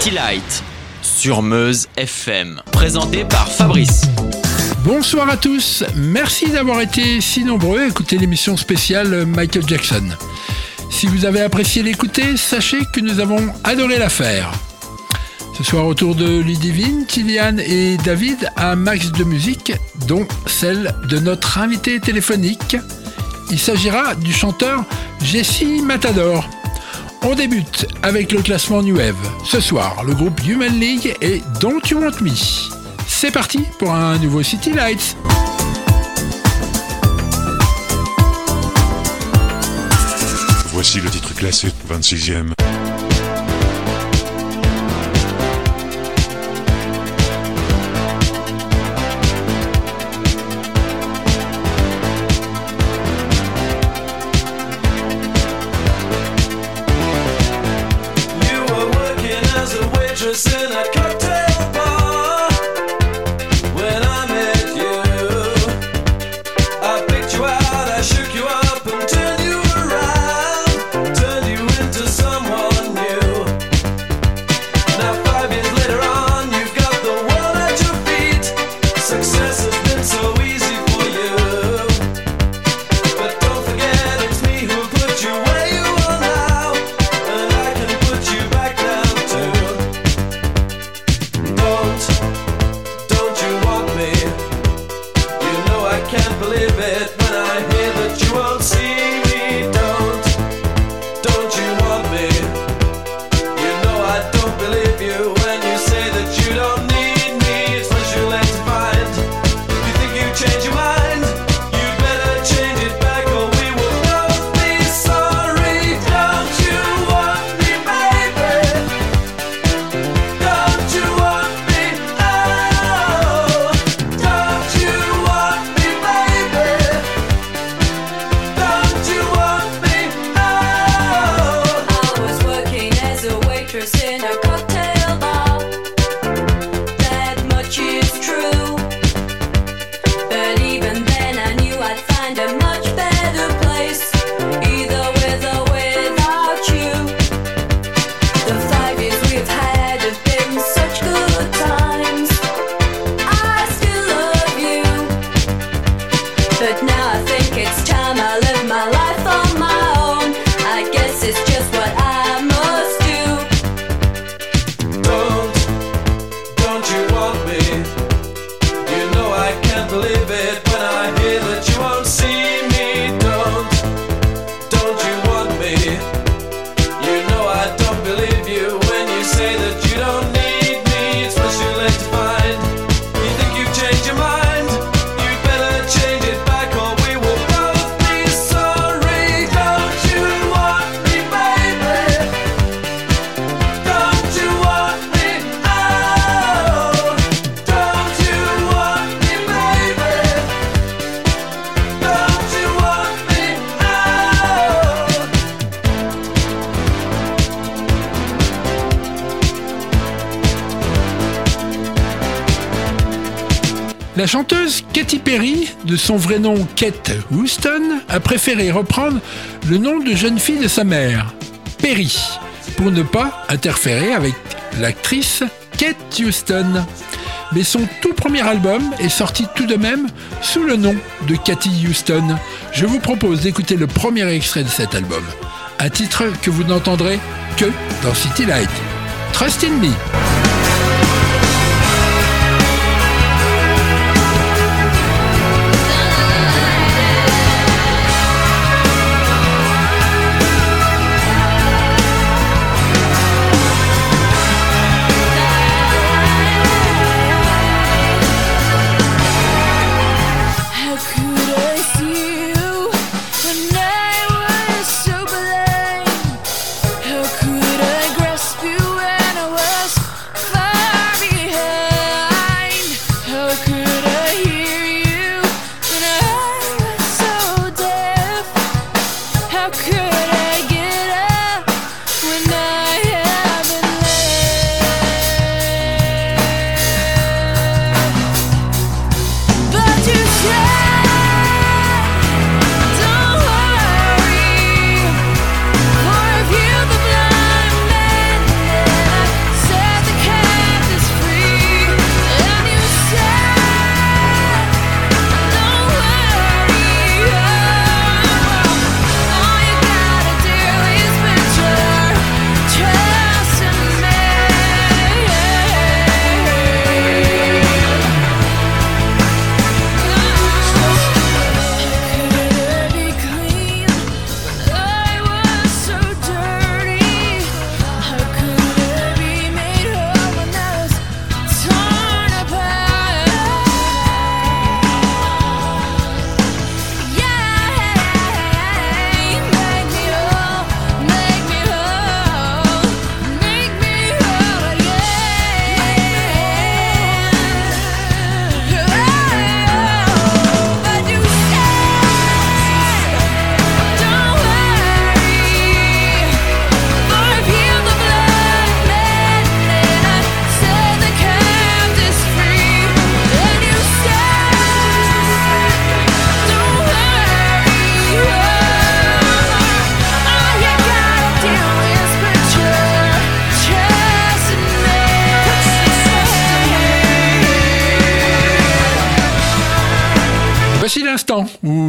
City Light sur Meuse FM, présenté par Fabrice. Bonsoir à tous, merci d'avoir été si nombreux à écouter l'émission spéciale Michael Jackson. Si vous avez apprécié l'écouter, sachez que nous avons adoré la faire. Ce soir autour de Ludivine, Tiliane et David, un max de musique, dont celle de notre invité téléphonique. Il s'agira du chanteur Jesse Matador. On débute avec le classement New. Ce soir, le groupe Human League et Don't You Want Me. C'est parti pour un nouveau City Lights. Voici le titre classé 26e. Son vrai nom Kate Houston, a préféré reprendre le nom de jeune fille de sa mère, Perry, pour ne pas interférer avec l'actrice Kate Houston. Mais son tout premier album est sorti tout de même sous le nom de Katy Houston. Je vous propose d'écouter le premier extrait de cet album, un titre que vous n'entendrez que dans City Light. Trust in Me.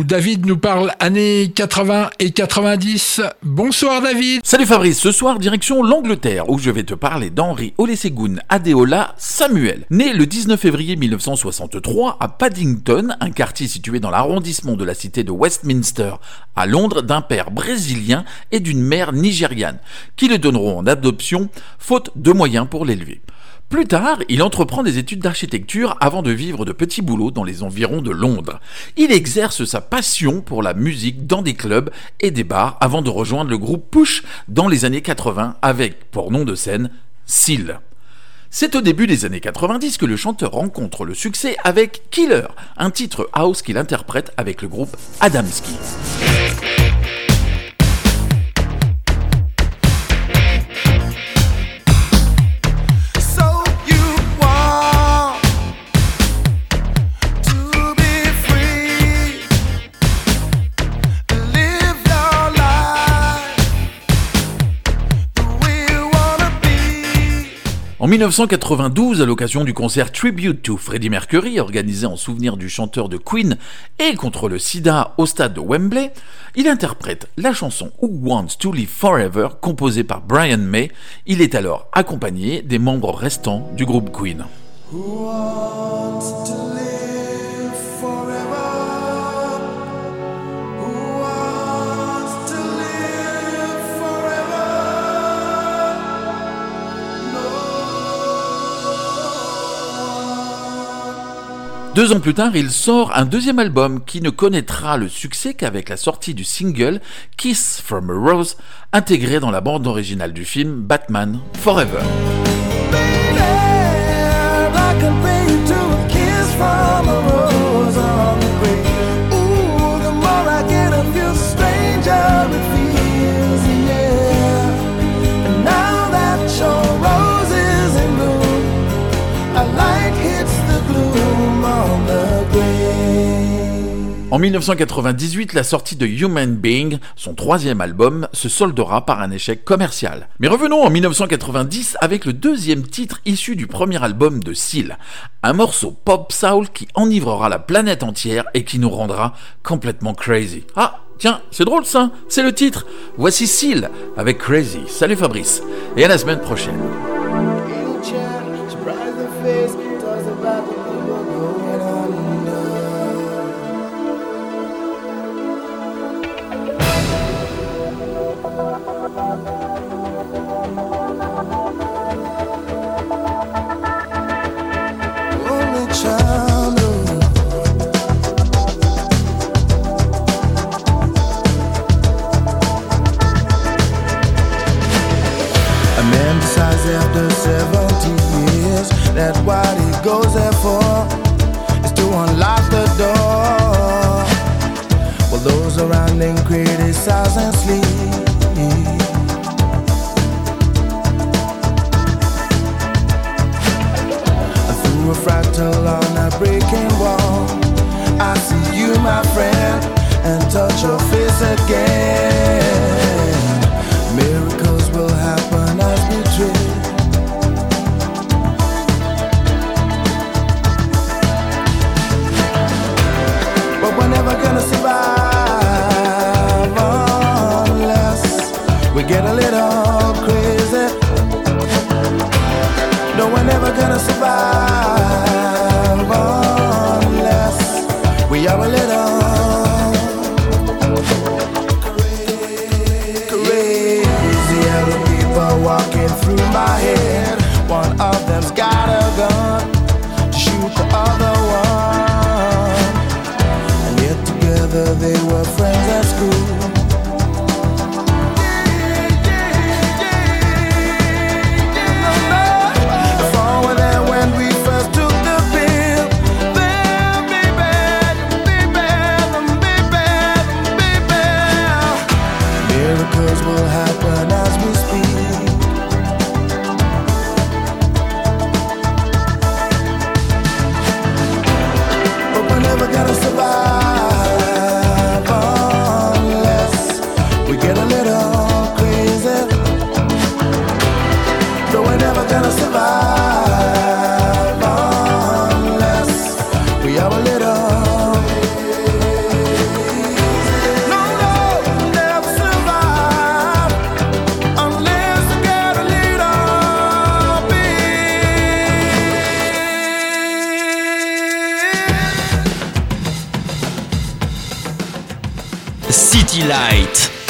David nous parle années 80 et 90. Bonsoir David. Salut Fabrice, ce soir direction l'Angleterre où je vais te parler d'Henri Olusegun Adeola Samuel. Né le 19 février 1963 à Paddington, un quartier situé dans l'arrondissement de la cité de Westminster à Londres d'un père brésilien et d'une mère nigériane qui le donneront en adoption faute de moyens pour l'élever. Plus tard, il entreprend des études d'architecture avant de vivre de petits boulots dans les environs de Londres. Il exerce sa passion pour la musique dans des clubs et des bars avant de rejoindre le groupe Push dans les années 80 avec, pour nom de scène, Seal. C'est au début des années 90 que le chanteur rencontre le succès avec Killer, un titre house qu'il interprète avec le groupe Adamski. En 1992, à l'occasion du concert Tribute to Freddie Mercury, organisé en souvenir du chanteur de Queen et contre le sida au stade de Wembley, il interprète la chanson Who Wants to Live Forever, composée par Brian May. Il est alors accompagné des membres restants du groupe Queen. Deux ans plus tard, il sort un deuxième album qui ne connaîtra le succès qu'avec la sortie du single Kiss from a Rose, intégré dans la bande originale du film Batman Forever. En 1998, la sortie de Human Being, son troisième album, se soldera par un échec commercial. Mais revenons en 1990 avec le deuxième titre issu du premier album de Seal, un morceau pop soul qui enivrera la planète entière et qui nous rendra complètement crazy. Ah, tiens, c'est drôle ça, c'est le titre. Voici Seal avec Crazy. Salut Fabrice et à la semaine prochaine.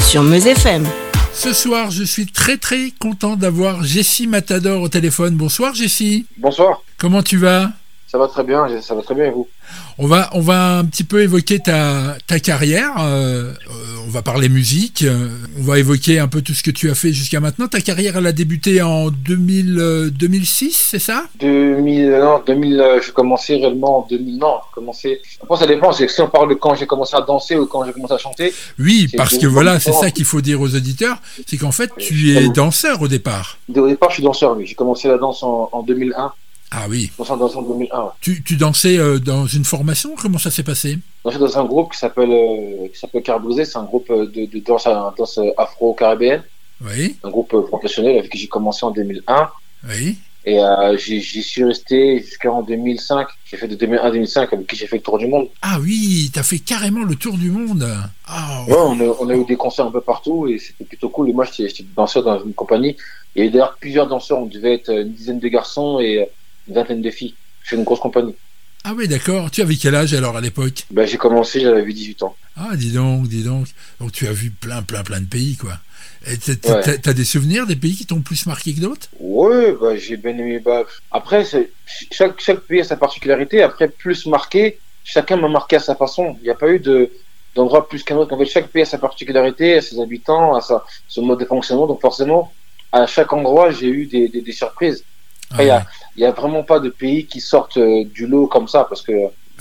Sur Meuse FM. Ce soir, je suis très très content d'avoir Jessie Matador au téléphone. Bonsoir Jessie. Bonsoir, Comment tu vas? Ça va très bien, ça va très bien et vous? On va, on va un petit peu évoquer ta, ta carrière. euh, euh, on va parler musique. euh, on va évoquer un peu tout ce que tu as fait jusqu'à maintenant. Ta carrière, elle a débuté en 2000, euh, 2006, c'est ça? 2000, non, 2000, euh, j'ai commencé réellement en 2000, non, j'ai commencé, après ça dépend, si on parle de quand j'ai commencé à danser ou quand j'ai commencé à chanter, Oui, parce que voilà, c'est ça qu'il faut dire aux auditeurs, c'est qu'en fait, tu Je es danseur au départ. au départ je suis danseur, oui, j'ai commencé la danse en, en 2001, Ah oui. dansé en danse en 2001, ouais. Tu, tu dansais euh, dans une formation? Comment ça s'est passé? Dansé dans un groupe qui s'appelle, euh, qui s'appelle c'est un groupe euh, de, de danse, un danse euh, afro-caribéenne, Oui, un groupe euh, professionnel avec qui j'ai commencé en 2001, oui. et euh, j'y suis resté jusqu'en 2005, j'ai fait de 2001 à 2005 avec qui j'ai fait le tour du monde. Ah oui, t'as fait carrément le tour du monde. Ah Ouais, on a, on a eu des concerts un peu partout et c'était plutôt cool. Et moi, j'étais j'étais danseur dans une compagnie. Il y avait d'ailleurs plusieurs danseurs. On devait être une dizaine de garçons et une vingtaine de filles. C'est une grosse compagnie. Ah oui, d'accord. Tu avais quel âge alors à l'époque? Ben, j'ai commencé, j'avais 18 ans. Ah, dis donc, dis donc. Donc tu as vu plein, plein, plein de pays, quoi. Et t'as- Ouais. t'as des souvenirs des pays qui t'ont plus marqué que d'autres? Ouais, bah, j'ai bien aimé. Bah, après, c'est- chaque, chaque pays a sa particularité. Après, plus marqué, chacun m'a marqué à sa façon. Il n'y a pas eu de d'endroit plus qu'un autre. En fait, chaque pays a sa particularité, à ses habitants, à sa, son mode de fonctionnement. Donc forcément, à chaque endroit, j'ai eu des, des, des surprises. Après, il y Ah, a- il y a vraiment pas de pays qui sortent euh, du lot comme ça parce que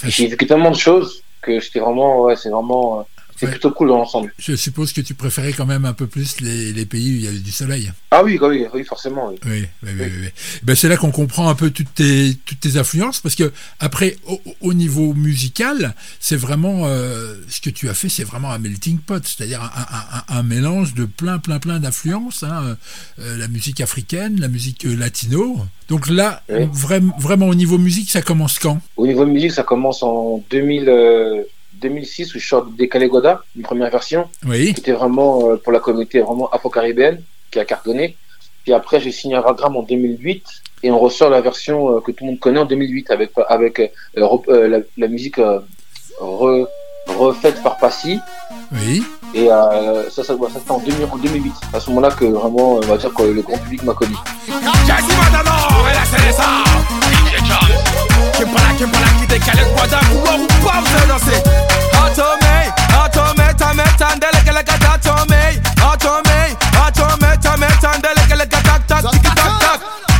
j'ai vécu tellement de choses que c'était vraiment, ouais, c'est vraiment, euh, c'est Ouais. plutôt cool dans l'ensemble. je suppose que tu préférais quand même un peu plus les, les pays où il y avait du soleil. Ah oui, oui, oui, forcément. Oui. Oui, oui. Ben, c'est là qu'on comprend un peu toutes tes, toutes tes influences, parce que après, au, au niveau musical, c'est vraiment euh, ce que tu as fait, c'est vraiment un melting pot, c'est-à-dire un, un- un- un mélange de plein, plein, plein d'influences. hein, euh, la musique africaine, la musique euh, latino. Donc là, vraim- vraiment au niveau musique, ça commence quand? Au niveau musique, ça commence en 2000, euh, 2006 où je sors des Goda, une première version, Oui. qui était vraiment euh, pour la communauté vraiment afro-caribéenne, qui a cartonné. Puis après, j'ai signé un Ragram en 2008 et on ressort la version euh, que tout le monde connaît en 2008 avec avec euh, euh, la, la musique euh, re- refaite par Passy. Oui. Et euh, ça, ça, ça c'était en, 2000 en 2008. À ce moment-là que vraiment, on va dire que le grand public m'a connu. Ça. Ou.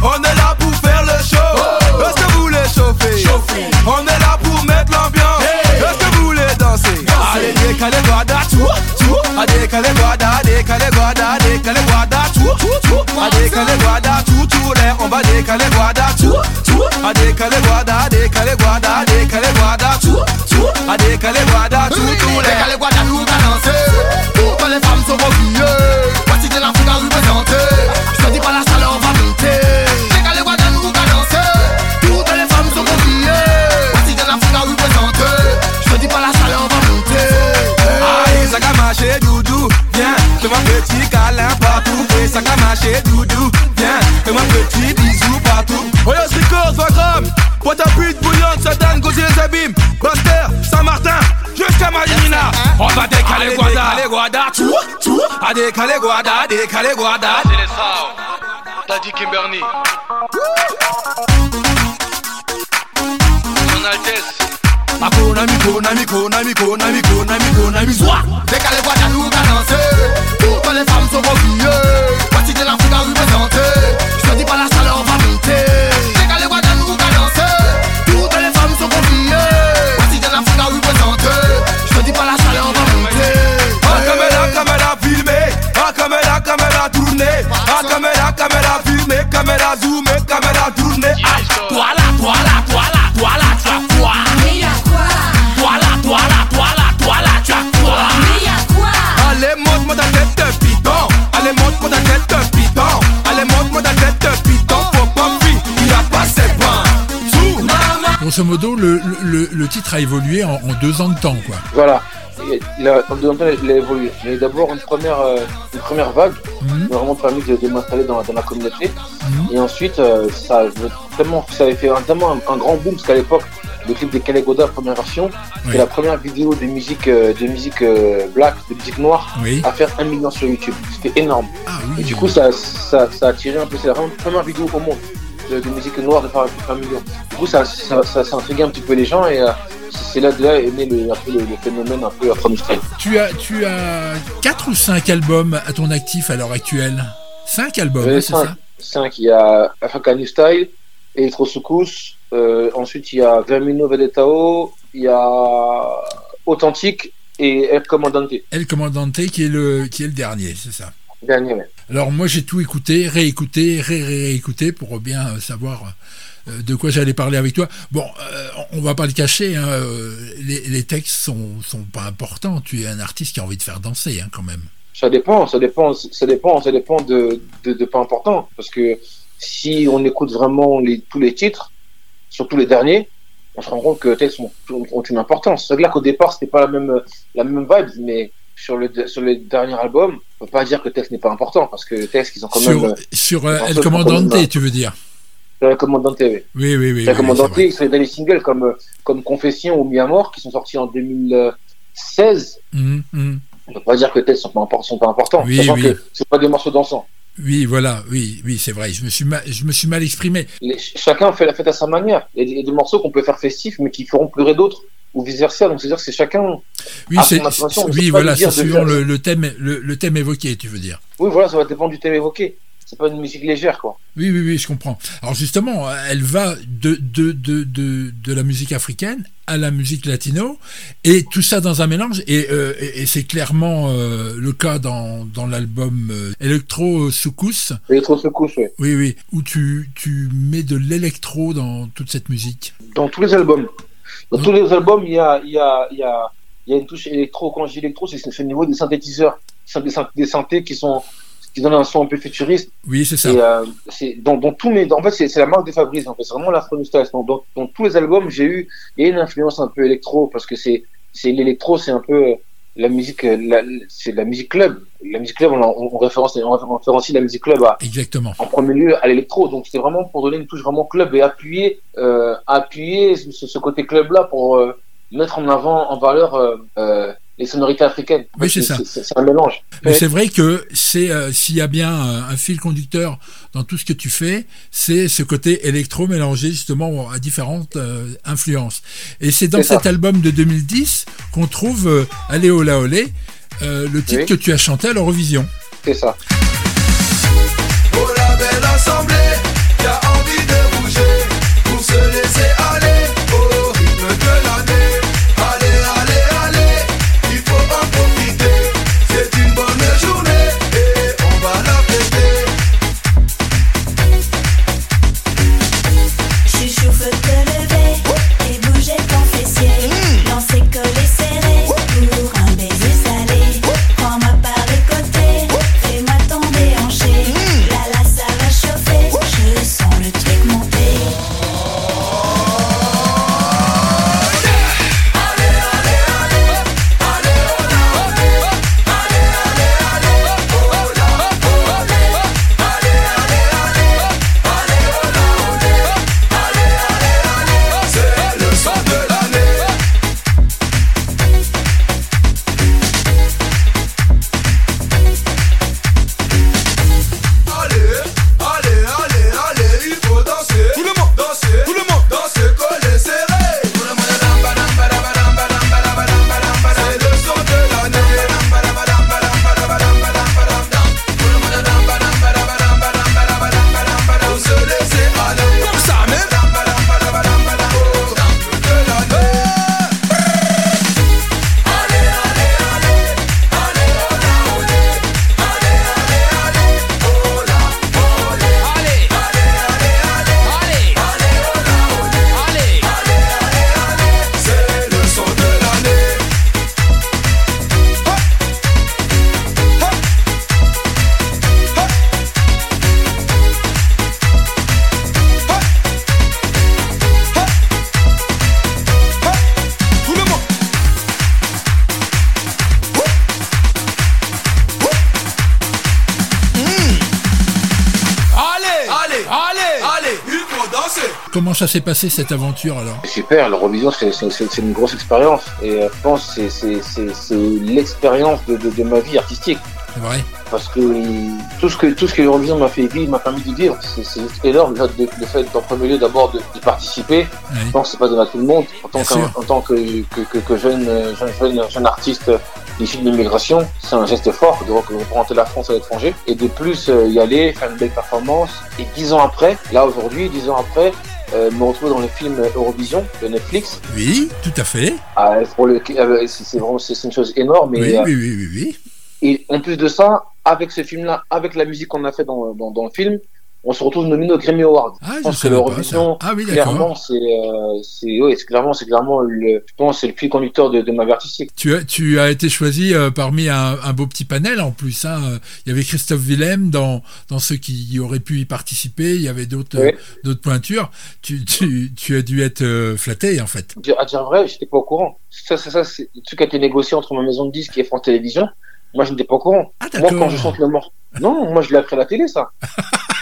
On est là pour faire le show. Est-ce que vous voulez chauffer? On est là pour mettre l'ambiance. Est-ce que vous voulez danser? Allez, tout, tout. Allez, tout, tout, tout. Allez, tout, tout, l'air. On va décaler Guada, tout, tout. À décaler Guada, décaler Guada, décaler Guada, tout, tout. À décaler Guada, tout, tout, l'air. Les Guadeloupe à danser Toutes les femmes tout, à décaler Guada, décaler Guada. C'est les sounds, Daddy Kimberly. Son Altesse. Konami, Konami, Konami, Konami, Konami, Konami, Zouah! Les Guadeloupe à danser Toutes les femmes sont mobilisées Voici de l'Afrique à représenter filmé Comme elle a zoomé, comme elle a tourné Ah, toi là, toi là, toi là, toi là, tu as quoi? Toi là, toi là, toi là, toi là, tu as quoi? Allez, montre-moi ta tête de piton Allez, montre-moi ta tête de piton Allez, montre-moi ta tête de piton Faut pas fuir, il a pas ses Grosso modo, le, le, le titre a évolué en, en deux ans de temps, quoi. Voilà. Et Il a, en deux ans, il a évolué. Il y a d'abord une première, euh, une première vague Mhm. qui m'a vraiment permis de, de m'installer dans, dans la communauté. Mhm. Et ensuite, euh, ça, a tellement, ça avait fait un, tellement un, un grand boom parce qu'à l'époque, le clip des Kalegoda, première version, Oui. c'est la première vidéo de musique, euh, de musique euh, black, de musique noire, Oui. à faire un million sur YouTube. C'était énorme. Ah Et du coup, ça, ça, ça a attiré un peu, c'est la première- vidéo au monde de, de musique noire de faire un million. Du coup, ça, ça, ça, ça intriguait un petit peu les gens et c'est là de là est né le, un peu le, le phénomène un peu afro. Tu as, tu as 4 ou 5 albums à ton actif à l'heure actuelle? 5 albums, hein, c'est ça? Cinq, il y a African New Style, Electro Soukous, euh, ensuite il y a Vermino Vedetao, il y a Authentique et El Comandante. El Commandante qui est le, qui est le dernier, c'est ça. Dernier, ouais. Alors moi j'ai tout écouté, réécouté, ré ré réécouté pour bien euh, savoir euh, de quoi j'allais parler avec toi. Bon, euh, on va pas le cacher, hein, les, les textes sont, sont pas importants. Tu es un artiste qui a envie de faire danser hein, quand même. Ça dépend, ça dépend, ça dépend, ça dépend de, de, de pas important. Parce que si on écoute vraiment les, tous les titres, surtout les derniers, on se rend compte que les ont, ont- une importance. C'est vrai qu'au départ, c'était pas la même, la même vibe, mais sur, le, sur les derniers albums, on peut pas dire que le texte n'est pas important, parce que textes, ils ont quand Sur, même, sur euh, un El peu Commandante, comme- tu veux dire? Euh, Commandante, oui. Oui, oui, oui. La oui, Commandante, c'est vrai. sur les derniers singles comme, comme Confession ou Mis à mort, qui sont sortis en 2016, Mhm, mhm. On peut pas dire que les textes sont pas, sont pas importants. Oui, oui. c'est pas des morceaux dansants. Oui, voilà, oui, oui, c'est vrai. Je me suis mal, je me suis mal exprimé. Les- chacun fait la fête à sa manière. Il y a des, morceaux qu'on peut faire festifs, mais qui feront pleurer d'autres, ou vice versa. Donc c'est-à-dire que c'est chacun. Oui, c'est, oui, voilà, c'est suivant le, le thème, le, le thème évoqué, tu veux dire. Oui, voilà, ça va dépendre du thème évoqué. C'est pas une musique légère, quoi. Oui, oui, oui, je comprends. Alors justement, elle va de, de, de, de, de la musique africaine à la musique latino, et tout ça dans un mélange, et, euh, et, et c'est clairement euh, le cas dans, dans l'album euh, Electro Soukous, Electro Secousse, ouais. oui, oui, où tu, tu mets de l'électro dans toute cette musique. Dans tous les albums. Dans Mm. tous les albums, il y a, il y a, il y a, il y a une touche électro. Quand je dis électro, c'est au niveau des synthétiseurs. Des synthés qui sont, qui donnent un son un peu futuriste. Oui, c'est ça. Et, euh, c'est dans, dans tous mes, en fait, c'est c'est la marque de Fabrice. En fait, c'est vraiment l'afro style. Dans, dans, dans tous les albums, j'ai eu, il y a une influence un peu électro parce que c'est, c'est l'électro, c'est un peu euh, la musique, euh, la, c'est la musique club. La musique club, on, on, on référence, on référencie la musique club à, Exactement. en premier lieu à l'électro. Donc c'était vraiment pour donner une touche vraiment club et appuyer, euh, appuyer ce, ce côté club-là pour euh, mettre en avant, en valeur euh, euh, les sonorités africaines. Oui, c'est ça. C'est un mélange. Mais c'est vrai que c'est euh, s'il y a bien euh, un fil conducteur dans tout ce que tu fais, c'est ce côté électro mélangé justement à différentes euh, influences. Et c'est dans ça. cet album de 2010 qu'on trouve euh, Allez Ola Olé, le titre Oui. que tu as chanté à l'Eurovision. C'est ça. Ça s'est passé cette aventure alors? Super, l'Eurovision c'est c'est- c'est- c'est une grosse expérience et euh, je pense que c'est- l'expérience de, de, de ma vie artistique C'est vrai parce que tout ce que tout ce que l'Eurovision m'a fait vivre, m'a permis de vivre, c'est énorme. Le fait d'en premier lieu d'abord de, participer, Oui. je pense que c'est pas donné à tout le monde. En tant, en tant que, que, que, que jeune, jeune, jeune, jeune artiste issu de l'immigration, c'est un geste fort de représenter la France à l'étranger et de plus euh, y aller, faire une belle performance. Et dix ans après, là aujourd'hui, dix ans après, euh, me retrouver dans le film Eurovision de Netflix. Oui, tout à fait. Ah, pour le, euh, c'est vraiment c'est une chose énorme. Et, Oui, euh, oui, oui, oui, oui. et en plus de ça, avec ce film-là, avec la musique qu'on a fait dans, dans, dans le film, on se retrouve nominé au Grammy Awards. Ah, je pense que l'Eurovision, ça. Ah oui, clairement, c'est, euh, c'est, ouais, c'est clairement, c'est clairement le, je pense, c'est le fil conducteur de, de ma vie artistique. Tu as, tu as été choisi euh, parmi un, un beau petit panel en plus. Hein. Il y avait Christophe Willem dans, dans ceux qui auraient pu y participer. Il y avait d'autres Oui. euh, d'autres pointures. Tu, tu, tu as dû être flatté en fait. À dire vrai, j'étais pas au courant. Ça, c'est ça, c'est le truc qui a été négocié entre ma maison de disques et France Télévisions. Moi, je n'étais pas au courant. Ah Moi, quand je chante le morceau, non, moi, je l'ai appris à la télé, ça.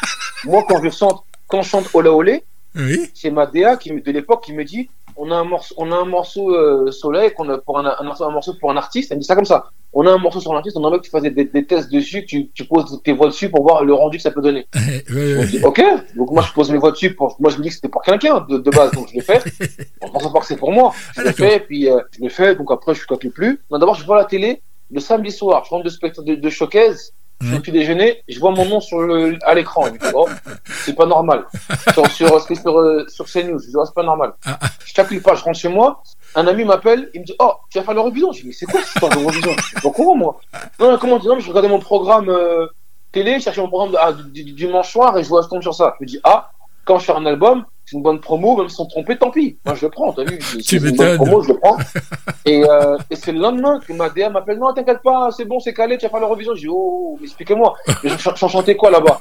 moi, quand je chante, quand je chante Ola Olé, Oui. c'est ma DA qui, de l'époque qui me dit on a un morceau, on a un morceau euh, soleil qu'on a pour un, un, morceau- un morceau pour un artiste. Elle me dit ça comme ça. On a un morceau sur un artiste, on aimerait que tu fasses des, des tests dessus, que tu, tu poses tes voix dessus pour voir le rendu que ça peut donner. Ouais, ouais, dis ok. Donc moi je pose mes voix dessus pour, moi je me dis que c'était pour quelqu'un de, de base, donc je l'ai fait. En pensant pas que c'est pour moi. Je Ah, l'ai d'accord. fait, puis euh, je l'ai fait. Donc après je calcule plus. Non d'abord je vois la télé le samedi soir. Je rentre de spectacle de, de showcase. Je le petit déjeuner, je vois mon nom sur le, à l'écran. Dis, oh, c'est pas normal. Sur, sur, sur, sur, sur CNews, je dis, oh, c'est pas normal. Ah, ah. Je calcule pas, je rentre chez moi. Un ami m'appelle, il me dit, oh, tu vas faire l'Eurovision. Je dis, mais c'est quoi cette histoire d'Eurovision Je suis pas courant, moi. Non, non, comment non, mais je regardais mon programme euh, télé, je cherchais mon programme ah, du, du dimanche soir et je vois, je tombe sur ça. Je me dis, ah, quand je fais un album, c'est une bonne promo, même si on trompé, tant pis. Moi, je le prends, t'as vu c'est une bonne promo, je le prends. Et, euh, et c'est le lendemain que ma DM m'appelle, non, t'inquiète pas, c'est bon, c'est calé, tu vas faire l'Eurovision. Je dis, oh, expliquez-moi. Je ch- chantais quoi là-bas?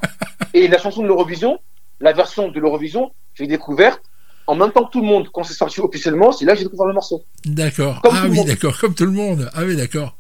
Et la chanson de l'Eurovision, la version de l'Eurovision, j'ai découverte en même temps que tout le monde. Quand c'est sorti officiellement, c'est là que j'ai découvert le morceau. D'accord. Ah oui, d'accord. Comme tout le monde. Ah oui, d'accord.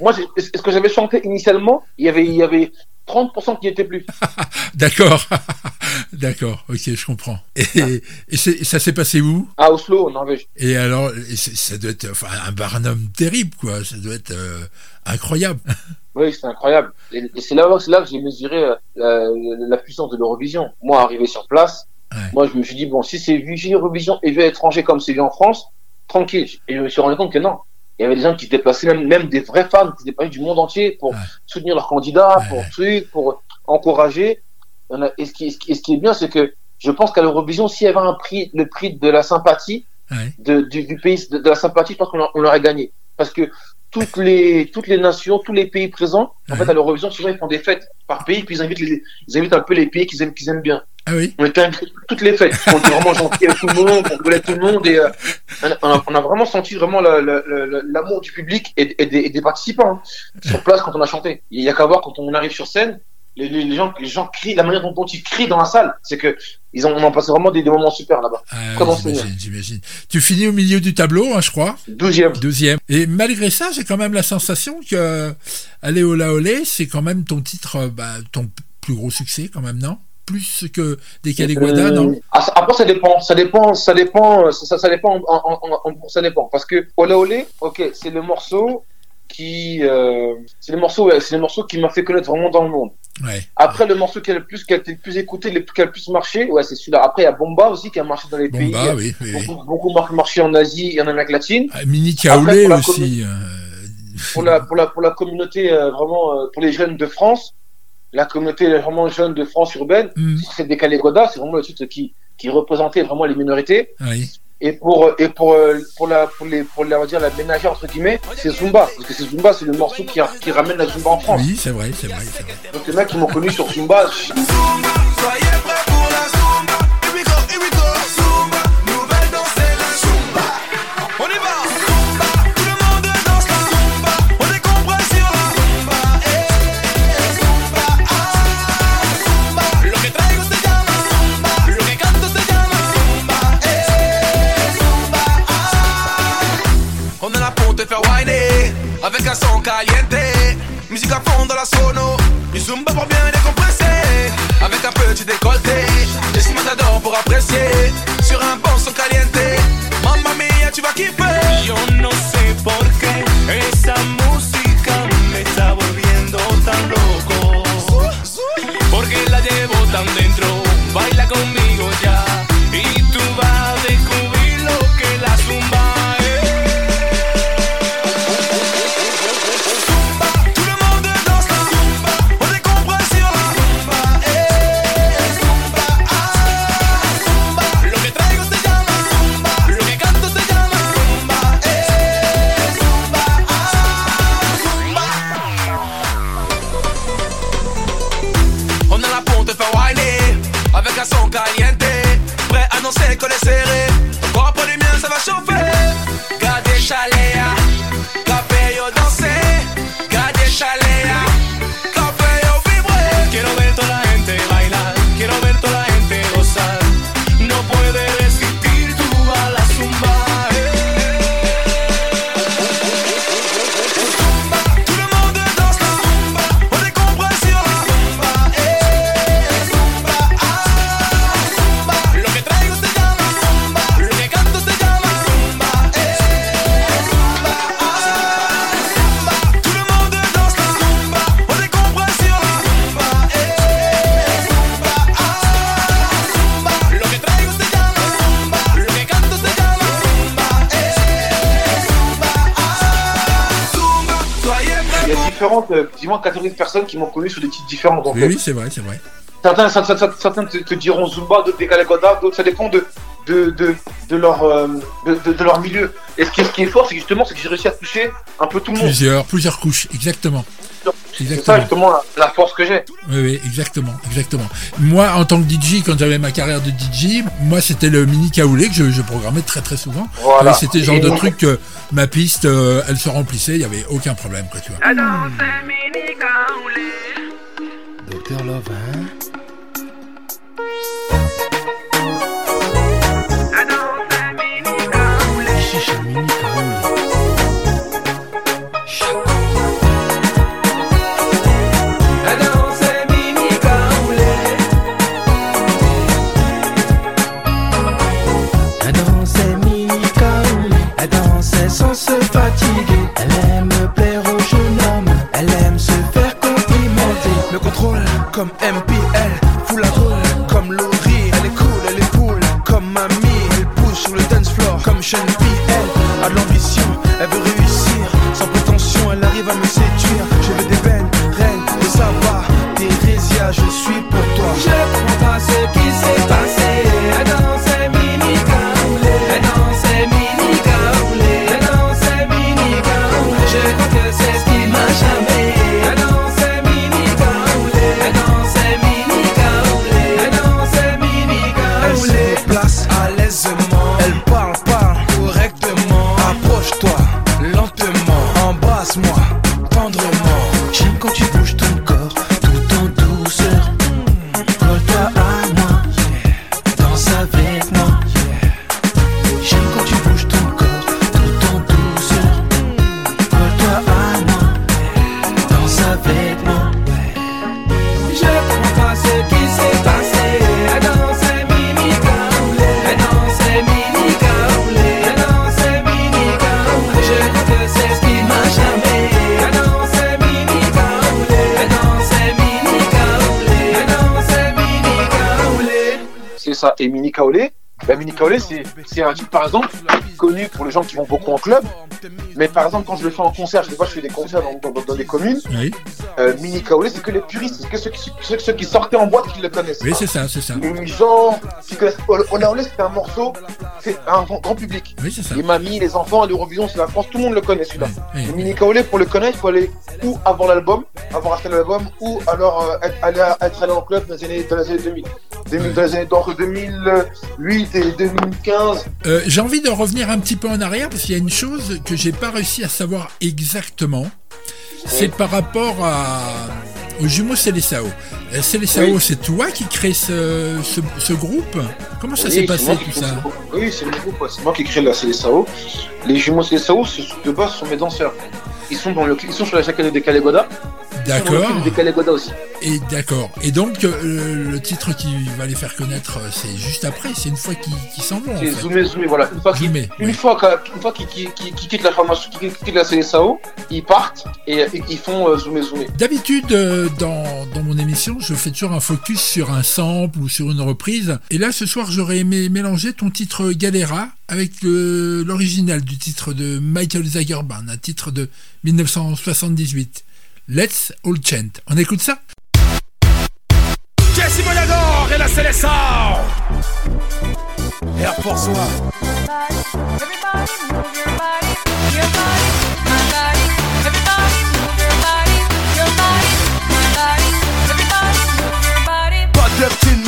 Moi, ce que j'avais chanté initialement, il y avait, il y avait 30% qui n'y étaient plus. D'accord. d'accord. Ok, je comprends. Et, ça s'est passé où? À Oslo, en Norvège. Et alors, ça doit être enfin, un barnum terrible, quoi. Ça doit être euh, incroyable. Oui, c'est incroyable. Et, et c'est là, là que j'ai mesuré euh, la, la puissance de l'Eurovision. Moi, arrivé sur place, Ouais. moi, je me suis dit, bon, si c'est vu Eurovision et vu à l'étranger comme c'est vu en France, tranquille. Et je me suis rendu compte que non. Il y avait des gens qui se déplaçaient, même, même des vrais fans qui se déplaçaient du monde entier pour Ouais. soutenir leurs candidats, Ouais. pour truc, pour encourager. Et ce qui, ce qui- et ce qui est bien, c'est que je pense qu'à l'Eurovision, s'il y avait un prix, le prix de la sympathie, de, du, du pays, de, de la sympathie, je pense qu'on l'a- on l'aurait gagné. Parce que toutes les, toutes les nations, tous les pays présents, en fait, à l'Eurovision, souvent, ils font des fêtes par pays, puis ils invitent, les, ils invitent un peu les pays qu'ils aiment, qu'ils aiment bien. Ah oui On était toutes les fêtes. On était vraiment gentils avec tout le monde, on avec tout le monde, et euh, on, a, on a vraiment senti vraiment la- la- la- l'amour du public et, et des, et des participants hein, sur place quand on a chanté. Il y a qu'à voir quand on arrive sur scène, les, gens, les gens crient, la manière dont, dont ils crient dans la salle, c'est que ils ont, on en passé vraiment des, des moments super là-bas. Ah, J'imagine, j'imagine. Tu finis au milieu du tableau, hein, je crois. Douzième. Deuxième. Et malgré ça, j'ai quand même la sensation que Allez Ola Olé, c'est quand même ton titre, euh, bah, ton plus gros succès quand même, non? Plus que des Caliguada, Euh, non ah, Après, ça dépend, ça dépend, ça dépend, ça, dépend, en- en- en- en- ça dépend. Parce que Ola Olé, ok, c'est le morceau qui, euh, c'est le morceau, ouais, c'est le morceau qui m'a fait connaître vraiment dans le monde. Ouais. Après, le morceau qui a le plus, qui a été le plus écouté, le, qui a le plus marché, ouais, c'est celui-là. Après, il y a Bomba aussi qui a marché dans les pays. bah oui, oui, oui. Beaucoup, beaucoup mar- marché en Asie et en Amérique latine. Ah, Mini la aussi. euh, Pour la, pour la, pour la communauté, euh, vraiment, pour les jeunes de France, la communauté vraiment jeune de France urbaine, hmm, c'est des Goda, c'est vraiment le titre qui, qui représentait vraiment les minorités. oui. Et pour, et pour, euh, pour la, pour les, pour la, on va dire, la ménagère, entre guillemets, c'est Zumba. Parce que c'est Zumba, c'est le morceau qui, qui ramène la Zumba en France. Oui, c'est vrai, c'est vrai, c'est vrai. Donc les mecs qui m'ont connu sur Zumba, je- Soyez prêts pour la Zumba. Here we go, here we go. Pour apprécier. Différentes, euh, catégories de personnes qui m'ont connu sur des titres différents. en Oui, oui, c'est vrai, c'est vrai. Certains, certains, te, diront Zumba, d'autres des Kalagoda, d'autres ça dépend de, de, de, de leur, euh, de, de- leur milieu. Et ce qui, ce qui est fort, c'est que justement, c'est que j'ai réussi à toucher un peu tout le monde. Plusieurs, plusieurs couches, exactement. C'est ça justement la, la force que j'ai. Oui, oui, exactement, exactement. Moi, en tant que DJ, quand j'avais ma carrière de DJ, moi, c'était le mini kaoulé que je, je programmais très très souvent. Voilà. C'était le genre Et de truc que ma piste, euh, elle se remplissait, il y avait aucun problème, quoi, tu vois. Docteur Love, sans se fatiguer. Elle aime plaire aux jeunes hommes. Elle aime se faire complimenter. Le contrôle comme MPL, full la roule comme Laurie. Elle est cool, elle est cool comme mamie. Elle pousse sur le dance floor comme Sean P. Elle a de l'ambition, elle veut réussir. Sans prétention, elle arrive à me séduire. Je veux des bennes, reines, et ça va. Thérésia, je suis pour toi. Je comprends pas ce qui c'est un titre, par exemple, connu pour les gens qui vont beaucoup en club. Mais par exemple, quand je le fais en concert, je sais pas, je fais des concerts dans, dans, dans des communes. Oui, Euh, Mini Kaolé, c'est que les puristes, c'est que ceux qui, ceux, ceux qui sortaient en boîte qui le connaissent. oui c'est ça, c'est ça. Les gens qui connaissent Ola Olé, c'est un morceau, c'est un grand, public. Oui, c'est ça. Les mamies, les enfants, l'Eurovision, c'est la France, tout le monde le connaît celui-là. Oui, Le oui. Mini Kaolé, pour le connaître, il faut aller ou avant l'album, avoir acheté l'album, ou alors euh, être, aller être allé en club dans les années, dans les années 2000. 2000 dans les années entre 2008 et 2015. Euh, J'ai envie de revenir un petit peu en arrière parce qu'il y a une chose que j'ai pas réussi à savoir exactement. C'est par rapport à, aux jumeaux Célessao. Euh, Célessao, Oui. c'est toi qui crée ce, ce, ce groupe? Comment ça Oui, s'est passé tout ça? Oui, c'est le groupe, ouais. c'est moi qui crée la CSAO. Les jumeaux ce- de base, sont mes danseurs. Ils sont, dans le, ils sont sur la jaquette de Goda. D'accord. De aussi. Et d'accord. Et donc, euh, le titre qui va les faire connaître, euh, c'est juste après, c'est une fois qu'ils qu'ils s'en vont. C'est zoomé, zoomé, voilà. Une fois qu'ils Zoomé, ouais. quittent la formation, qu'ils quittent la CSAO, ils partent et, et ils font euh, zoomer, zoomer. D'habitude, euh, dans, dans mon émission, je fais toujours un focus sur un sample ou sur une reprise. Et là, ce soir, j'aurais aimé mélanger ton titre Galera avec l'original du titre de Michael Zagerban, un titre de 1978. Let's All Chant. On écoute ça? Jesse Moyador et la Célestin Air Force One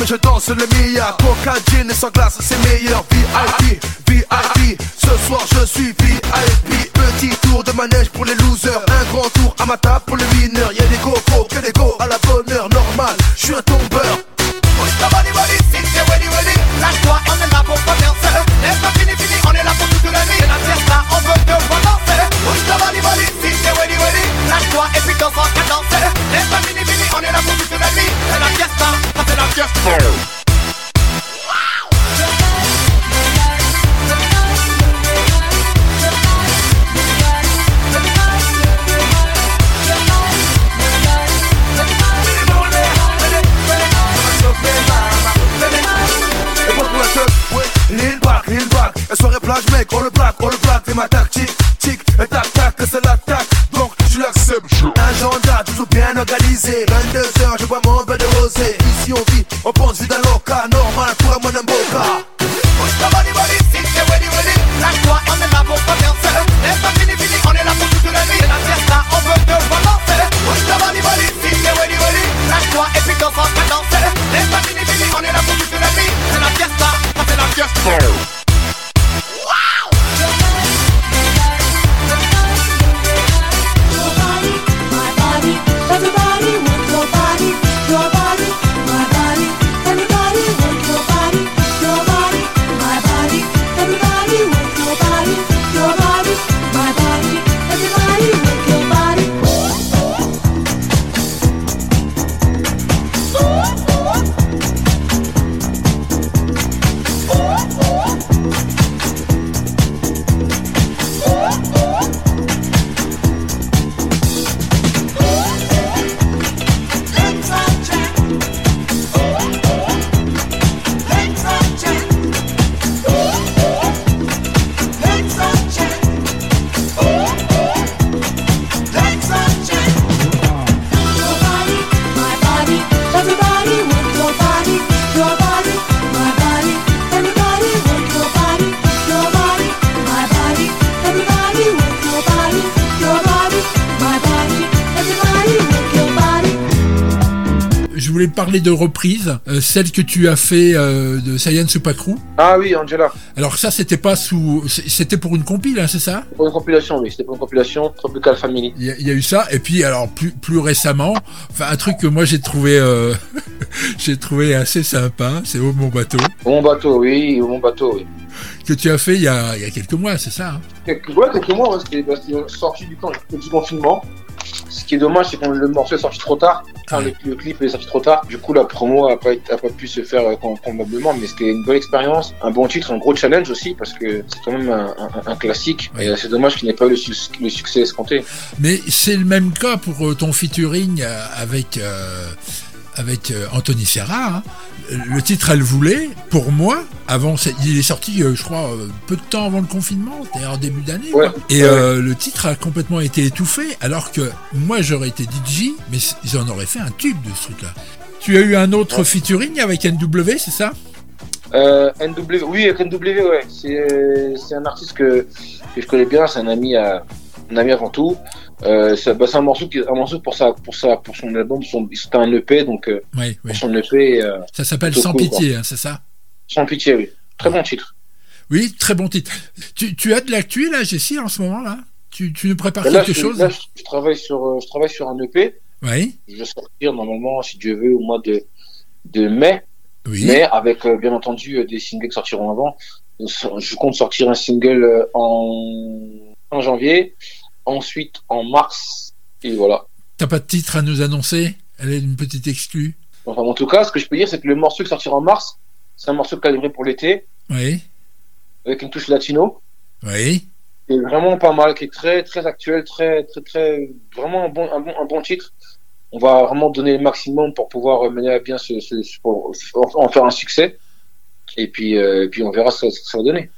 mais je danse le Mia. Coca, gin et sans glace, c'est meilleur. VIP, VIP. Ce soir, je suis VIP. Petit tour de manège pour les losers. Un grand tour à ma table pour les winners. Y'a des go-go, que des go à la bonne heure. Normal, je suis un tombeur. L'accepte. Agenda, toujours bien organisé. 22h, je bois mon verre de rosé. Ici, on vit, on pense vie d'un loca. Normal pour un mboka. Parler de reprise, euh, celle que tu as fait euh, de Sayan Supakru. Ah oui, Angela. Alors ça, c'était pas sous, c'était pour une compile, hein, c'est ça? Pour une compilation, oui. C'était pour une compilation Tropical Family. Il y, a- il y a eu ça, et puis alors plus, plus récemment, enfin un truc que moi j'ai trouvé, euh, j'ai trouvé assez sympa, c'est au mon bateau Mon bateau, oui. Mon bateau, oui. que tu as fait il y a, il y a quelques mois, c'est ça hein? Quelques, ouais, quelques mois, ouais, c'était bah, sorti du, temps, du confinement. Ce qui est dommage, c'est que le morceau est sorti trop tard. Enfin, le, le clip est sorti trop tard. Du coup, la promo a pas, été- a pas pu se faire euh, con- convenablement, mais c'était une bonne expérience, un bon titre, un gros challenge aussi, parce que c'est quand même un, un- un classique. Et euh, c'est dommage qu'il n'ait pas eu le, su- le succès escompté. Mais c'est le même cas pour euh, ton featuring euh, avec euh, avec euh, Anthony Serra. hein. Le titre Elle voulait, pour moi, avant, c'est- il est sorti, euh, je crois, euh, peu de temps avant le confinement, c'est-à-dire en début d'année. Ouais. Et Ouais. euh, le titre a complètement été étouffé, alors que moi j'aurais été DJ, mais c- ils en auraient fait un tube de ce truc-là. Tu as eu un autre featuring avec NW, c'est ça? Euh, NW, oui, avec NW, ouais. C'est, c'est un artiste que, que je connais bien, c'est un ami, à, un ami avant tout. Euh, c'est, bah, c'est un morceau qui, un morceau pour son album, c'était un EP, donc, euh, Oui, oui. pour son EP, euh, Ça s'appelle Sans cool, pitié, hein, c'est ça? Sans pitié, oui. Très bon titre. Oui, très bon titre. Tu, tu as de l'actu là, Jessie, en ce moment là? Tu, tu nous prépares Là, quelque je, chose? là, je, je travaille sur, je travaille sur un EP. Oui. Je vais sortir normalement, si Dieu veut, au mois de, de mai. Oui. Mais avec, bien entendu, des singles qui sortiront avant. Je compte sortir un single en, en janvier, ensuite en mars, et voilà. T'as pas de titre à nous annoncer? Elle est une petite exclue. Enfin, en tout cas, ce que je peux dire, c'est que le morceau qui sortira en mars, c'est un morceau calibré pour l'été, Oui, avec une touche latino. oui. qui est vraiment pas mal, qui est très très actuel, très très très vraiment un bon un bon, un bon titre. On va vraiment donner le maximum pour pouvoir euh, mener à bien ce, ce- ce- pour en faire un succès. Et puis euh, et puis on verra ce que ce que ça va donner.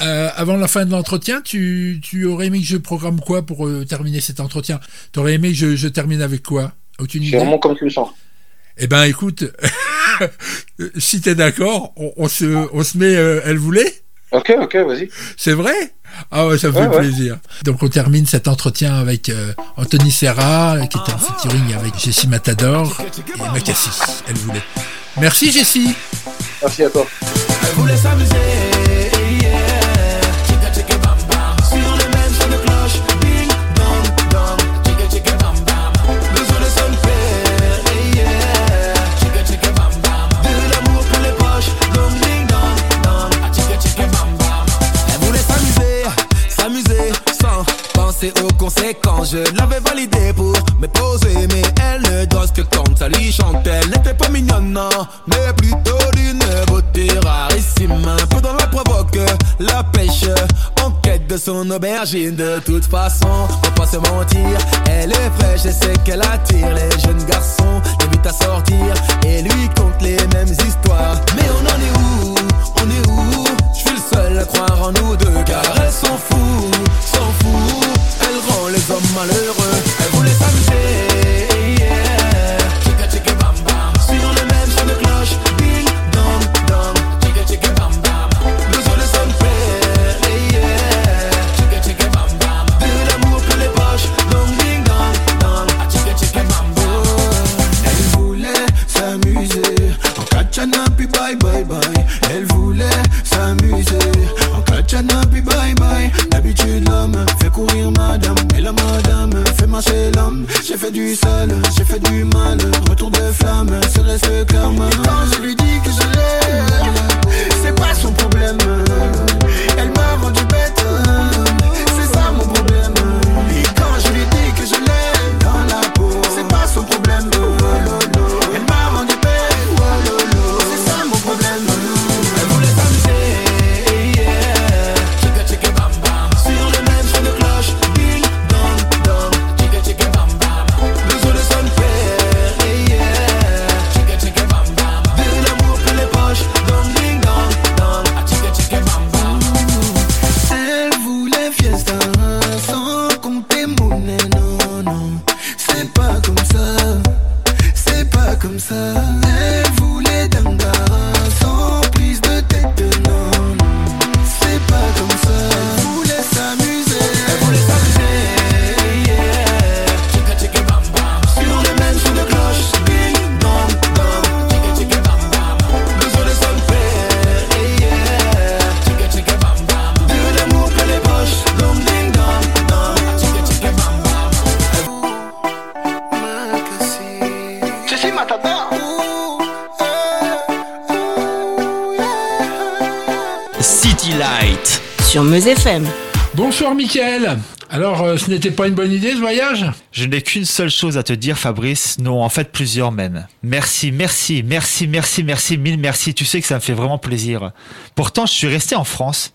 Euh, avant la fin de l'entretien, tu, tu aurais aimé que je programme quoi pour euh, terminer cet entretien? T'aurais aimé que je, je termine avec quoi? Aucune C'est idée vraiment comme tu le sens. Eh ben écoute, si t'es d'accord, on, on se, on se met euh, Elle voulait Ok, ok, vas-y. C'est vrai? Ah ouais, ça me fait Ouais, plaisir. Donc on termine cet entretien avec euh, Anthony Serra, qui était en featuring avec Jessie Matador et Macassis. Elle voulait. Merci Jessie Merci à toi. Elle voulait s'amuser, Je l'avais validé pour me poser, mais elle ne danse que quand ça lui chante. Elle n'était pas mignonne, non, mais plutôt d'une beauté rarissime. Un peu dans la provoque, la pêche, en quête de son aubergine. De toute façon, faut pas se mentir, elle est fraîche et c'est qu'elle attire les jeunes garçons. L'invite à sortir et lui conte les mêmes histoires. Mais on en est où? On est où? Je suis le seul à croire en nous deux, car elle s'en fout, hommes malheureux. FM. Bonsoir Mickaël Alors, euh, ce n'était pas une bonne idée ce voyage? Je n'ai qu'une seule chose à te dire, Fabrice. Non, en fait, plusieurs même. Merci, merci, merci, merci, merci, mille merci. Tu sais que ça me fait vraiment plaisir. Pourtant, je suis resté en France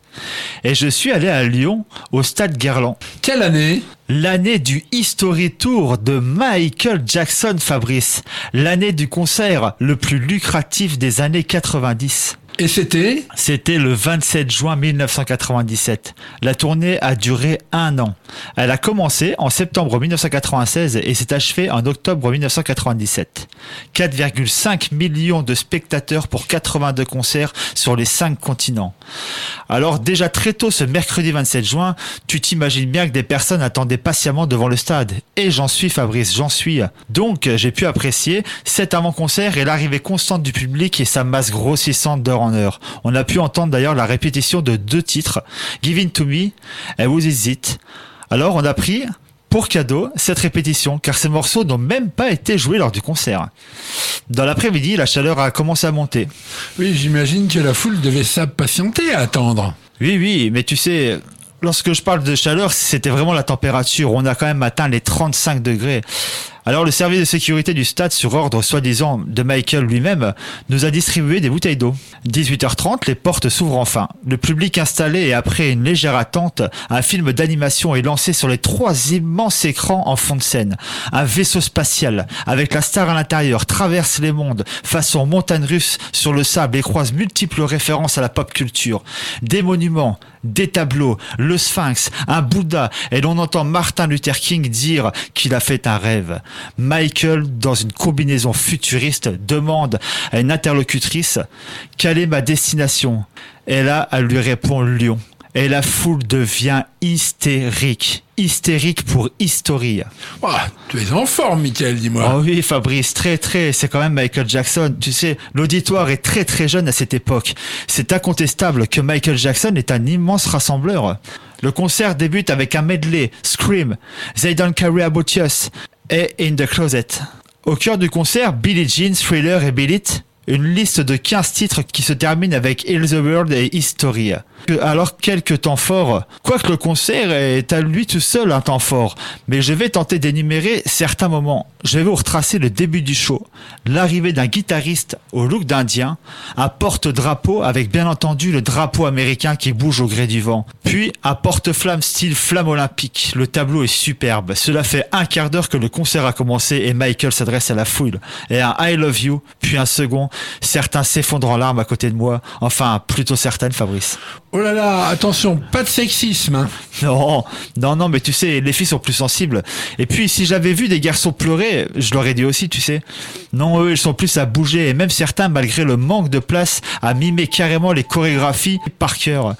et je suis allé à Lyon, au stade Guerlain. Quelle année? L'année du History Tour de Michael Jackson, Fabrice. L'année du concert le plus lucratif des années 90. Et c'était C'était le 27 juin 1997. La tournée a duré un an. Elle a commencé en septembre 1996 et s'est achevée en octobre 1997. 4,5 millions de spectateurs pour 82 concerts sur les 5 continents. Alors déjà très tôt ce mercredi 27 juin, tu t'imagines bien que des personnes attendaient patiemment devant le stade. Et j'en suis Fabrice, j'en suis. Donc j'ai pu apprécier cet avant-concert et l'arrivée constante du public et sa masse grossissante d'heure en heure. On a pu entendre d'ailleurs la répétition de deux titres, Give It To Me et Who Is It. Alors on a pris pour cadeau cette répétition, car ces morceaux n'ont même pas été joués lors du concert. Dans l'après-midi, la chaleur a commencé à monter. Oui, j'imagine que la foule devait s'impatienter à attendre. Oui, oui, mais tu sais, lorsque je parle de chaleur, c'était vraiment la température. On a quand même atteint les 35 degrés. Alors le service de sécurité du stade, sur ordre soi-disant de Michael lui-même, nous a distribué des bouteilles d'eau. 18h30, les portes s'ouvrent enfin. Le public installé et après une légère attente, un film d'animation est lancé sur les trois immenses écrans en fond de scène. Un vaisseau spatial, avec la star à l'intérieur, traverse les mondes, façon montagne russe sur le sable et croise multiples références à la pop culture. Des monuments, des tableaux, le sphinx, un Bouddha, et l'on entend Martin Luther King dire qu'il a fait un rêve. Michael, dans une combinaison futuriste, demande à une interlocutrice quelle est ma destination? Et là, elle lui répond Lyon. Et la foule devient hystérique. Hystérique pour historie. Ah, tu es en forme, Michael, dis-moi. Oh oui, Fabrice, très très, c'est quand même Michael Jackson. Tu sais, l'auditoire est très très jeune à cette époque. C'est incontestable que Michael Jackson est un immense rassembleur. Le concert débute avec un medley, Scream, They Don't Carry About Us et In the Closet. Au cœur du concert, Billie Jean, Thriller et Bill It, une liste de 15 titres qui se termine avec Heal the World et History. Alors quelques temps forts, quoique le concert est à lui tout seul un temps fort, mais je vais tenter d'énumérer certains moments. Je vais vous retracer le début du show, l'arrivée d'un guitariste au look d'Indien, un porte-drapeau avec bien entendu le drapeau américain qui bouge au gré du vent, puis un porte-flamme style flamme olympique. Le tableau est superbe. Cela fait un quart d'heure que le concert a commencé et Michael s'adresse à la foule. Et un I love you, puis un second. Certains s'effondrent en larmes à côté de moi. Enfin, plutôt certaines, Fabrice. Oh là là, attention, pas de sexisme. hein. Non, non, non, mais tu sais, les filles sont plus sensibles. Et puis, si j'avais vu des garçons pleurer, je l'aurais dit aussi, tu sais. Non, eux, ils sont plus à bouger, et même certains, malgré le manque de place, à mimer carrément les chorégraphies par cœur.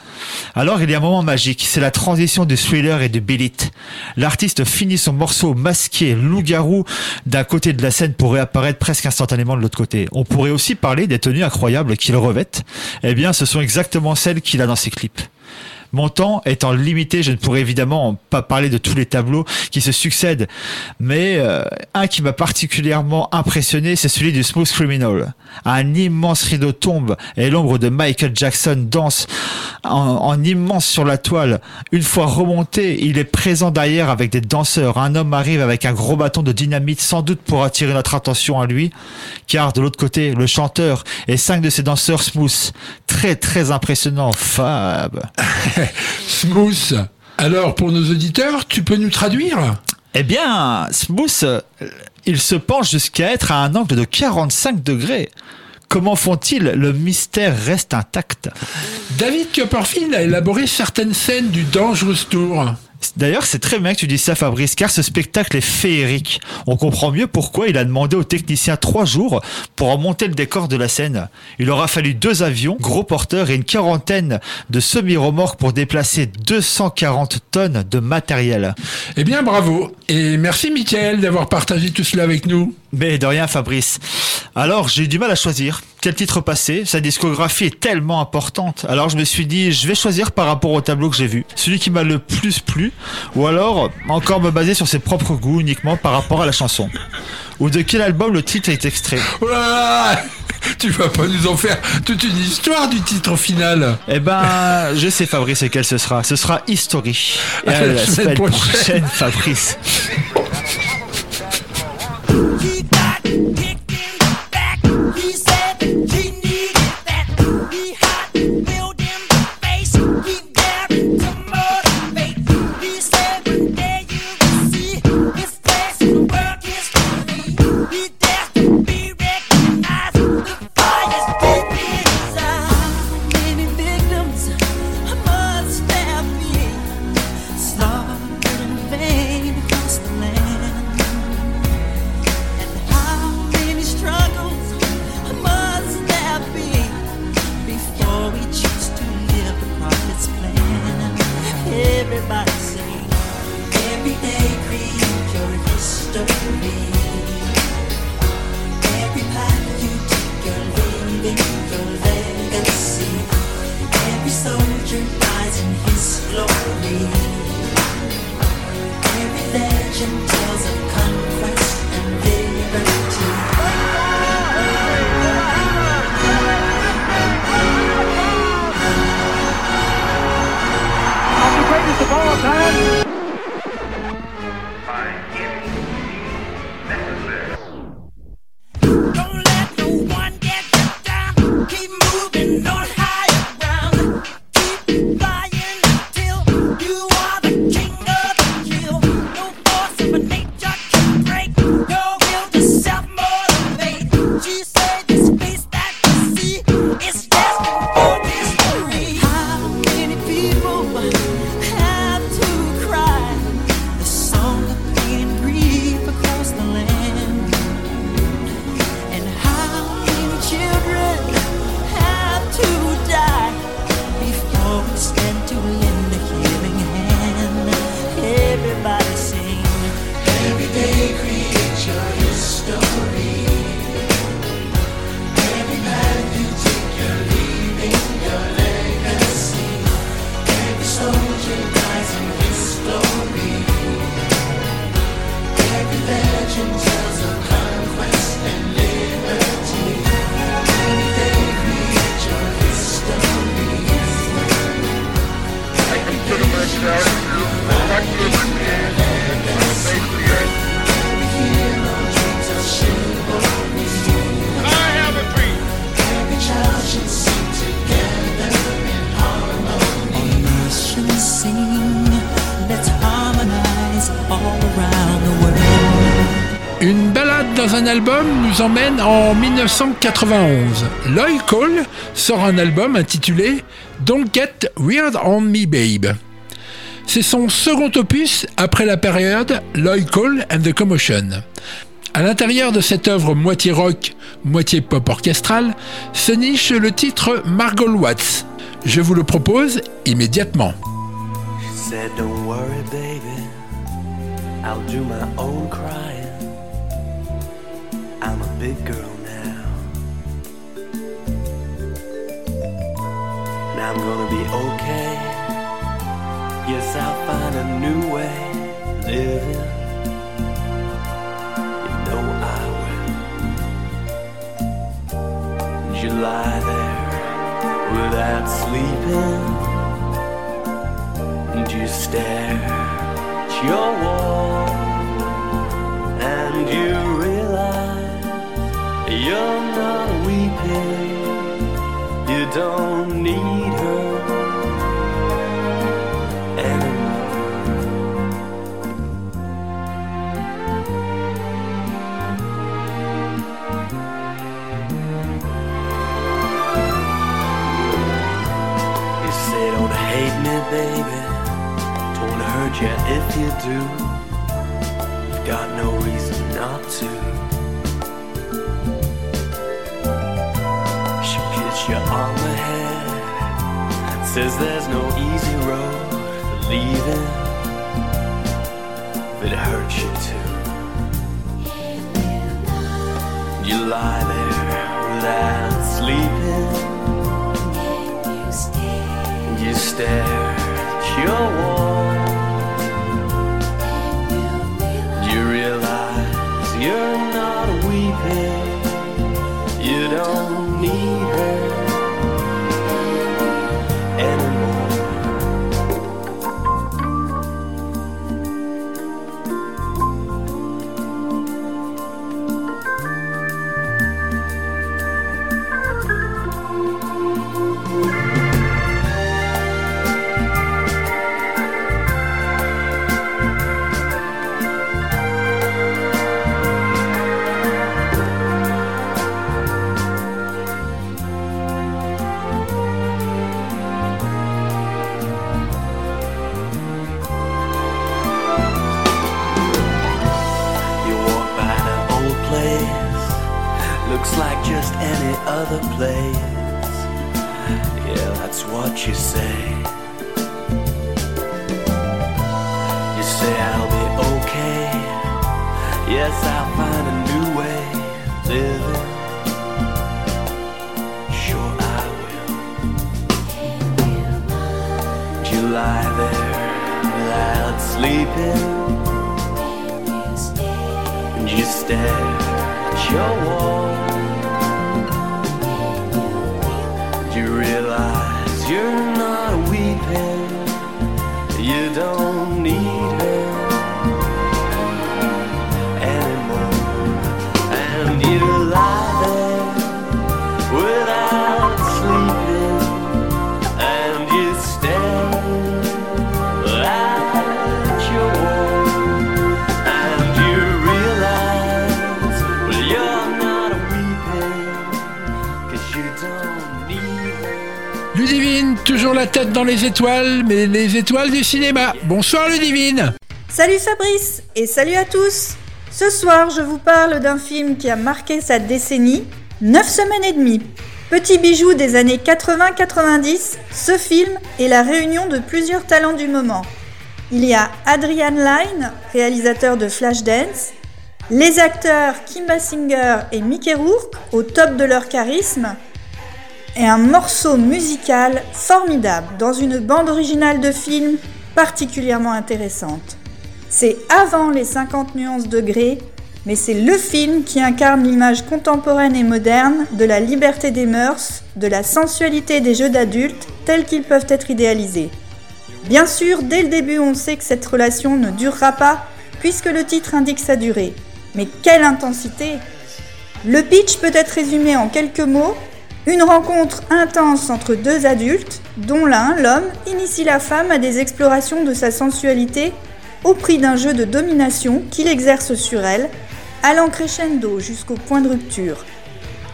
Alors, il y a un moment magique, c'est la transition de Thriller et de Billit. L'artiste finit son morceau masqué, loup-garou, d'un côté de la scène pour réapparaître presque instantanément de l'autre côté. On pourrait aussi parler des tenues incroyables qu'il revête. Eh bien, ce sont exactement celles qu'il a dans ses clips. Mon temps étant limité, je ne pourrais évidemment pas parler de tous les tableaux qui se succèdent, mais euh, un qui m'a particulièrement impressionné, c'est celui du Smooth Criminal. Un immense rideau tombe et l'ombre de Michael Jackson danse en, en immense sur la toile. Une fois remonté, il est présent derrière avec des danseurs. Un homme arrive avec un gros bâton de dynamite, sans doute pour attirer notre attention à lui, car de l'autre côté, le chanteur et cinq de ses danseurs smooth. Très très impressionnant, Fab. Smooth. Alors, pour nos auditeurs, tu peux nous traduire Eh bien, Smooth, euh, il se penche jusqu'à être à un angle de 45 degrés. Comment font-ils Le mystère reste intact. David Copperfield a élaboré certaines scènes du Dangerous Tour. D'ailleurs, c'est très bien que tu dis ça, Fabrice, car ce spectacle est féerique. On comprend mieux pourquoi il a demandé aux techniciens trois jours pour remonter le décor de la scène. Il aura fallu deux avions, gros porteurs et une quarantaine de semi-remorques pour déplacer 240 tonnes de matériel. Eh bien, bravo. Et merci, Michael, d'avoir partagé tout cela avec nous. Mais de rien, Fabrice. Alors, j'ai eu du mal à choisir. Quel titre passer? Sa discographie est tellement importante. Alors, je me suis dit, je vais choisir par rapport au tableau que j'ai vu. Celui qui m'a le plus plu. Ou alors, encore me baser sur ses propres goûts uniquement par rapport à la chanson. Ou de quel album le titre est extrait. Oh là là Tu vas pas nous en faire toute une histoire du titre final. Eh ben, je sais, Fabrice, quel ce sera. Ce sera History. Et à À la semaine semaine prochaine. prochaine, Fabrice. emmène en 1991. Lloyd Cole sort un album intitulé Don't Get Weird on Me Babe. C'est son second opus après la période Lloyd Cole and the Commotion. À l'intérieur de cette œuvre moitié rock, moitié pop orchestrale, se niche le titre Margot Watts. Je vous le propose immédiatement. I'm gonna be okay. Yes, I'll find a new way living. You know I will. You lie there without sleeping. And you stare at your wall you do. You've got no reason not to. She gets you on the head. Says there's no easy road for leaving. It hurts you too. You lie there without sleeping. And you stare at your wall. Just any other place. Yeah, that's what you say. You say I'll be okay. Yes, I'll find a new way living. Sure I will. You lie there without sleeping. And you stare at your wall. You realize you're not weeping. You don't need la tête dans les étoiles, mais les étoiles du cinéma. Bonsoir Ludivine Salut Fabrice et salut à tous Ce soir, je vous parle d'un film qui a marqué sa décennie, 9 semaines et demie. Petit bijou des années 80-90, ce film est la réunion de plusieurs talents du moment. Il y a Adrian Lyne, réalisateur de Flashdance, les acteurs Kim Basinger et Mickey Rourke au top de leur charisme, et un morceau musical formidable dans une bande originale de film particulièrement intéressante. C'est avant les 50 nuances degrés, mais c'est le film qui incarne l'image contemporaine et moderne de la liberté des mœurs, de la sensualité des jeux d'adultes tels qu'ils peuvent être idéalisés. Bien sûr, dès le début, on sait que cette relation ne durera pas, puisque le titre indique sa durée. Mais quelle intensité Le pitch peut être résumé en quelques mots. Une rencontre intense entre deux adultes, dont l'un, l'homme, initie la femme à des explorations de sa sensualité au prix d'un jeu de domination qu'il exerce sur elle, allant crescendo jusqu'au point de rupture.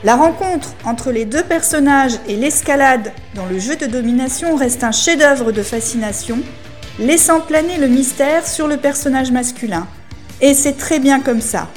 La rencontre entre les deux personnages et l'escalade dans le jeu de domination reste un chef-d'œuvre de fascination, laissant planer le mystère sur le personnage masculin. Et c'est très bien comme ça.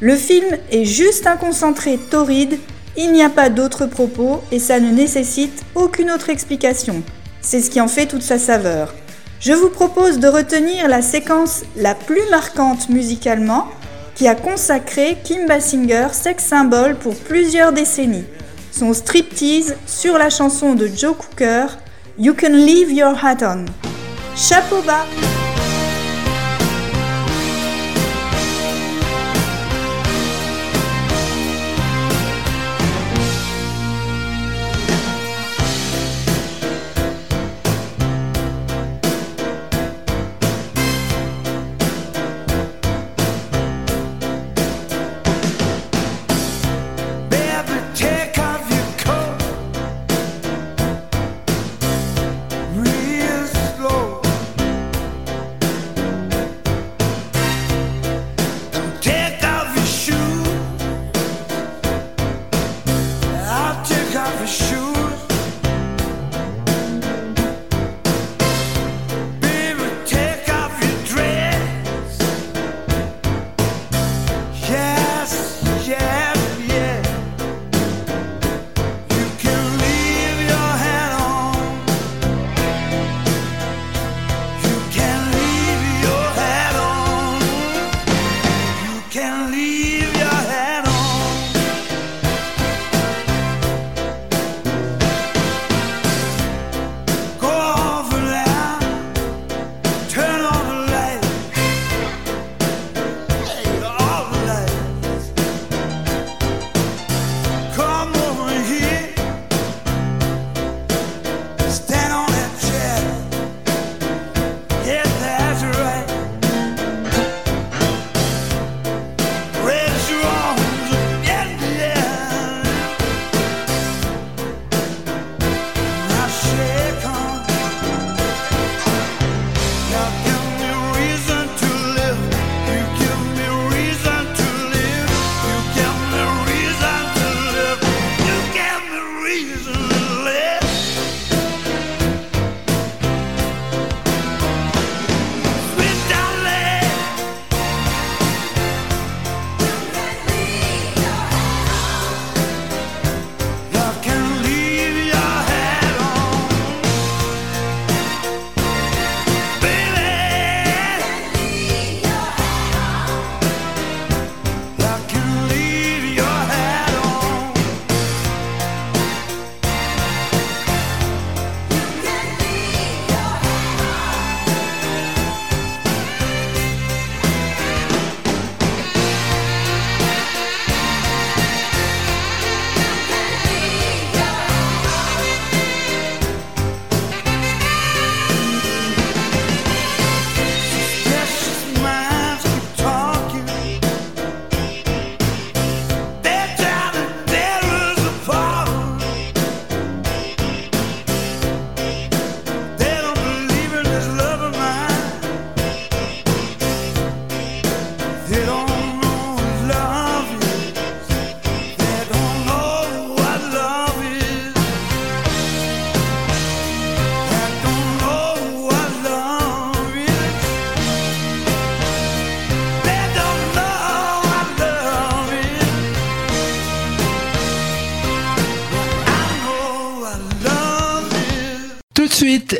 Le film est juste un concentré torride, il n'y a pas d'autre propos et ça ne nécessite aucune autre explication. C'est ce qui en fait toute sa saveur. Je vous propose de retenir la séquence la plus marquante musicalement qui a consacré Kim Basinger sex symbole pour plusieurs décennies. Son striptease sur la chanson de Joe Cooker, You Can Leave Your Hat On. Chapeau bas!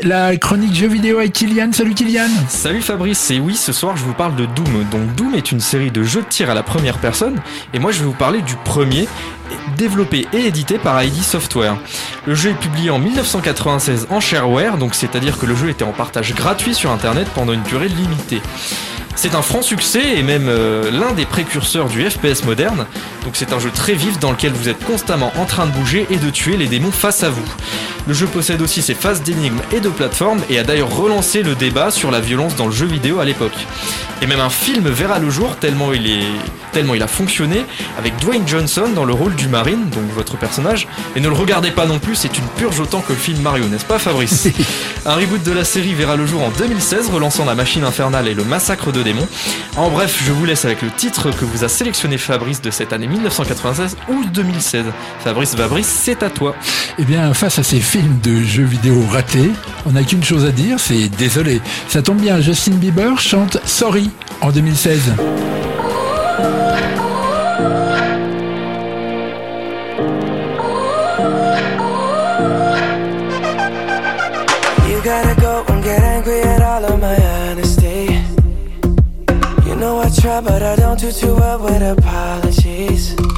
La chronique jeux vidéo avec Kylian. Salut Kylian Salut Fabrice, et oui, ce soir je vous parle de Doom. Donc Doom est une série de jeux de tir à la première personne, et moi je vais vous parler du premier, développé et édité par ID Software. Le jeu est publié en 1996 en shareware, donc c'est-à-dire que le jeu était en partage gratuit sur internet pendant une durée limitée. C'est un franc succès et même euh, l'un des précurseurs du FPS moderne. Donc c'est un jeu très vif dans lequel vous êtes constamment en train de bouger et de tuer les démons face à vous. Le jeu possède aussi ses phases d'énigmes et de plateformes et a d'ailleurs relancé le débat sur la violence dans le jeu vidéo à l'époque. Et même un film verra le jour tellement il est tellement il a fonctionné avec Dwayne Johnson dans le rôle du Marine, donc votre personnage. Et ne le regardez pas non plus, c'est une purge autant que le film Mario, n'est-ce pas Fabrice Un reboot de la série verra le jour en 2016, relançant la machine infernale et le massacre de démon. En bref, je vous laisse avec le titre que vous a sélectionné Fabrice de cette année 1996 ou 2016. Fabrice Fabrice, c'est à toi. Eh bien, face à ces films de jeux vidéo ratés, on n'a qu'une chose à dire, c'est désolé. Ça tombe bien, Justin Bieber chante Sorry en 2016. You gotta go and get angry at all of my honesty. You know I try, but I don't do with apologies.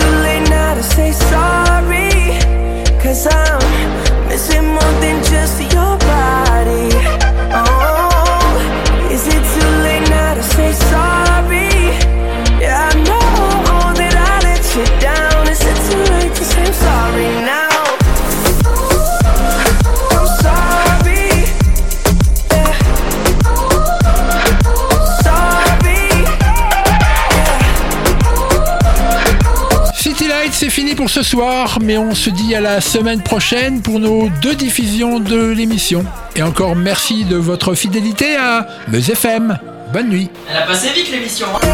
too late now to say sorry? Cause I'm missing more than just your c'est fini pour ce soir, mais on se dit à la semaine prochaine pour nos deux diffusions de l'émission. Et encore merci de votre fidélité à Meuse FM. Bonne nuit. Elle a passé vite l'émission. Hein